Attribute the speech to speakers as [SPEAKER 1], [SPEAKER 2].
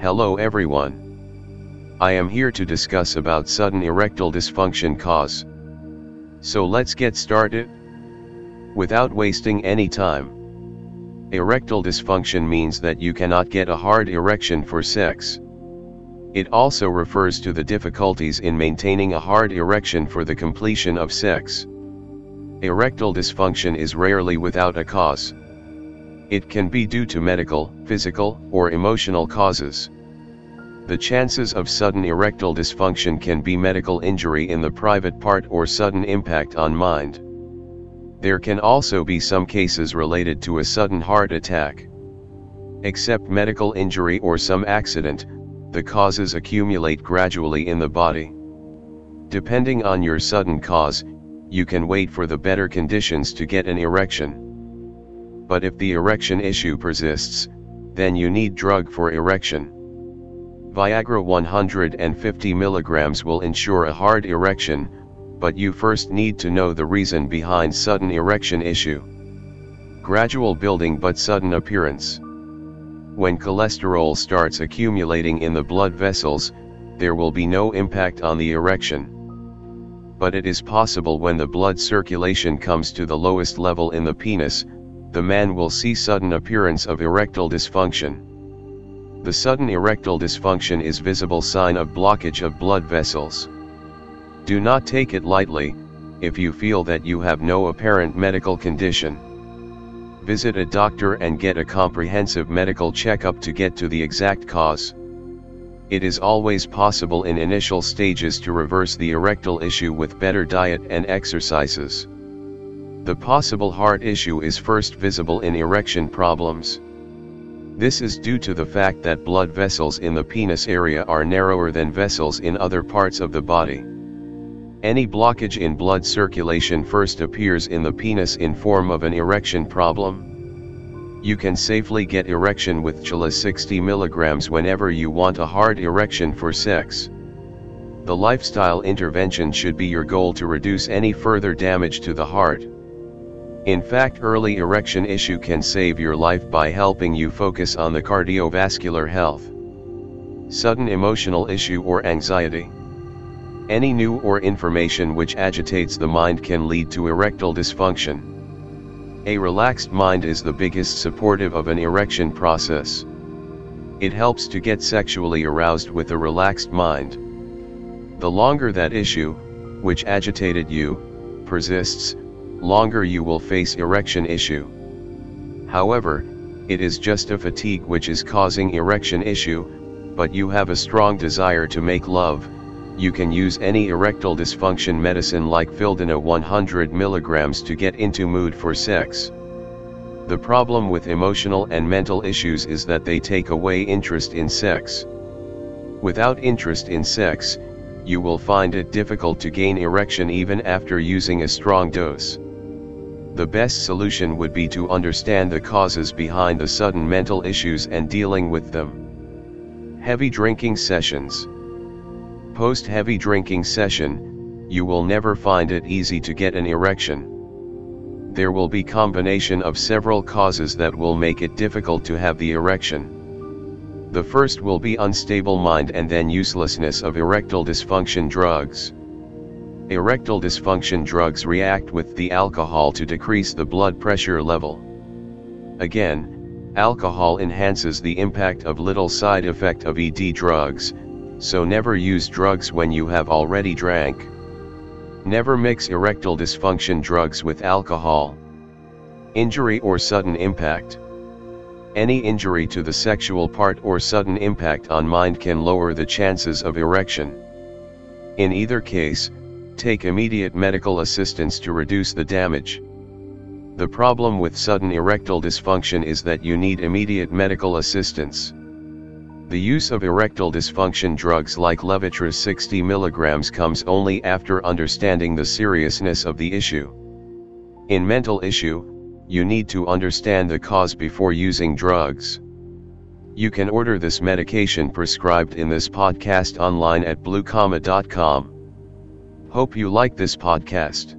[SPEAKER 1] Hello everyone. I am here to discuss about sudden erectile dysfunction cause. So let's get started. Without wasting any time. Erectile dysfunction means that you cannot get a hard erection for sex. It also refers to the difficulties in maintaining a hard erection for the completion of sex. Erectile dysfunction is rarely without a cause. It can be due to medical, physical, or emotional causes. The chances of sudden erectile dysfunction can be medical injury in the private part or sudden impact on mind. There can also be some cases related to a sudden heart attack. Except medical injury or some accident, the causes accumulate gradually in the body. Depending on your sudden cause, you can wait for the better conditions to get an erection but if the erection issue persists, then you need drug for erection. Viagra 150 mg will ensure a hard erection, but you first need to know the reason behind sudden erection issue. Gradual building but sudden appearance. When cholesterol starts accumulating in the blood vessels, there will be no impact on the erection. But it is possible when the blood circulation comes to the lowest level in the penis, the man will see sudden appearance of erectile dysfunction. The sudden erectile dysfunction is visible sign of blockage of blood vessels. Do not take it lightly, if you feel that you have no apparent medical condition. Visit a doctor and get a comprehensive medical checkup to get to the exact cause. It is always possible in initial stages to reverse the erectile issue with better diet and exercises. The possible heart issue is first visible in erection problems. This is due to the fact that blood vessels in the penis area are narrower than vessels in other parts of the body. Any blockage in blood circulation first appears in the penis in form of an erection problem. You can safely get erection with Chala 60 mg whenever you want a hard erection for sex. The lifestyle intervention should be your goal to reduce any further damage to the heart. In fact early erection issue can save your life by helping you focus on the cardiovascular health. Sudden emotional issue or anxiety. Any new or information which agitates the mind can lead to erectile dysfunction. A relaxed mind is the biggest supportive of an erection process. It helps to get sexually aroused with a relaxed mind. The longer that issue, which agitated you, persists, longer you will face erection issue. However, it is just a fatigue which is causing erection issue, but you have a strong desire to make love, you can use any erectile dysfunction medicine like Fildena 100 mg to get into mood for sex. The problem with emotional and mental issues is that they take away interest in sex. Without interest in sex, you will find it difficult to gain erection even after using a strong dose. The best solution would be to understand the causes behind the sudden mental issues and dealing with them. Heavy drinking sessions. Post heavy drinking session, you will never find it easy to get an erection. There will be combination of several causes that will make it difficult to have the erection. The first will be unstable mind and then uselessness of erectile dysfunction drugs. Erectile dysfunction drugs react with the alcohol to decrease the blood pressure level. Again, alcohol enhances the impact of little side effect of ED drugs, so never use drugs when you have already drank. Never mix erectile dysfunction drugs with alcohol. Injury or sudden impact. Any injury to the sexual part or sudden impact on mind can lower the chances of erection. In either case, take immediate medical assistance to reduce the damage. The problem with sudden erectile dysfunction is that you need immediate medical assistance. The use of erectile dysfunction drugs like Levitra 60 mg comes only after understanding the seriousness of the issue. In mental issue, you need to understand the cause before using drugs. You can order this medication prescribed in this podcast online at bluecomma.com. Hope you like this podcast.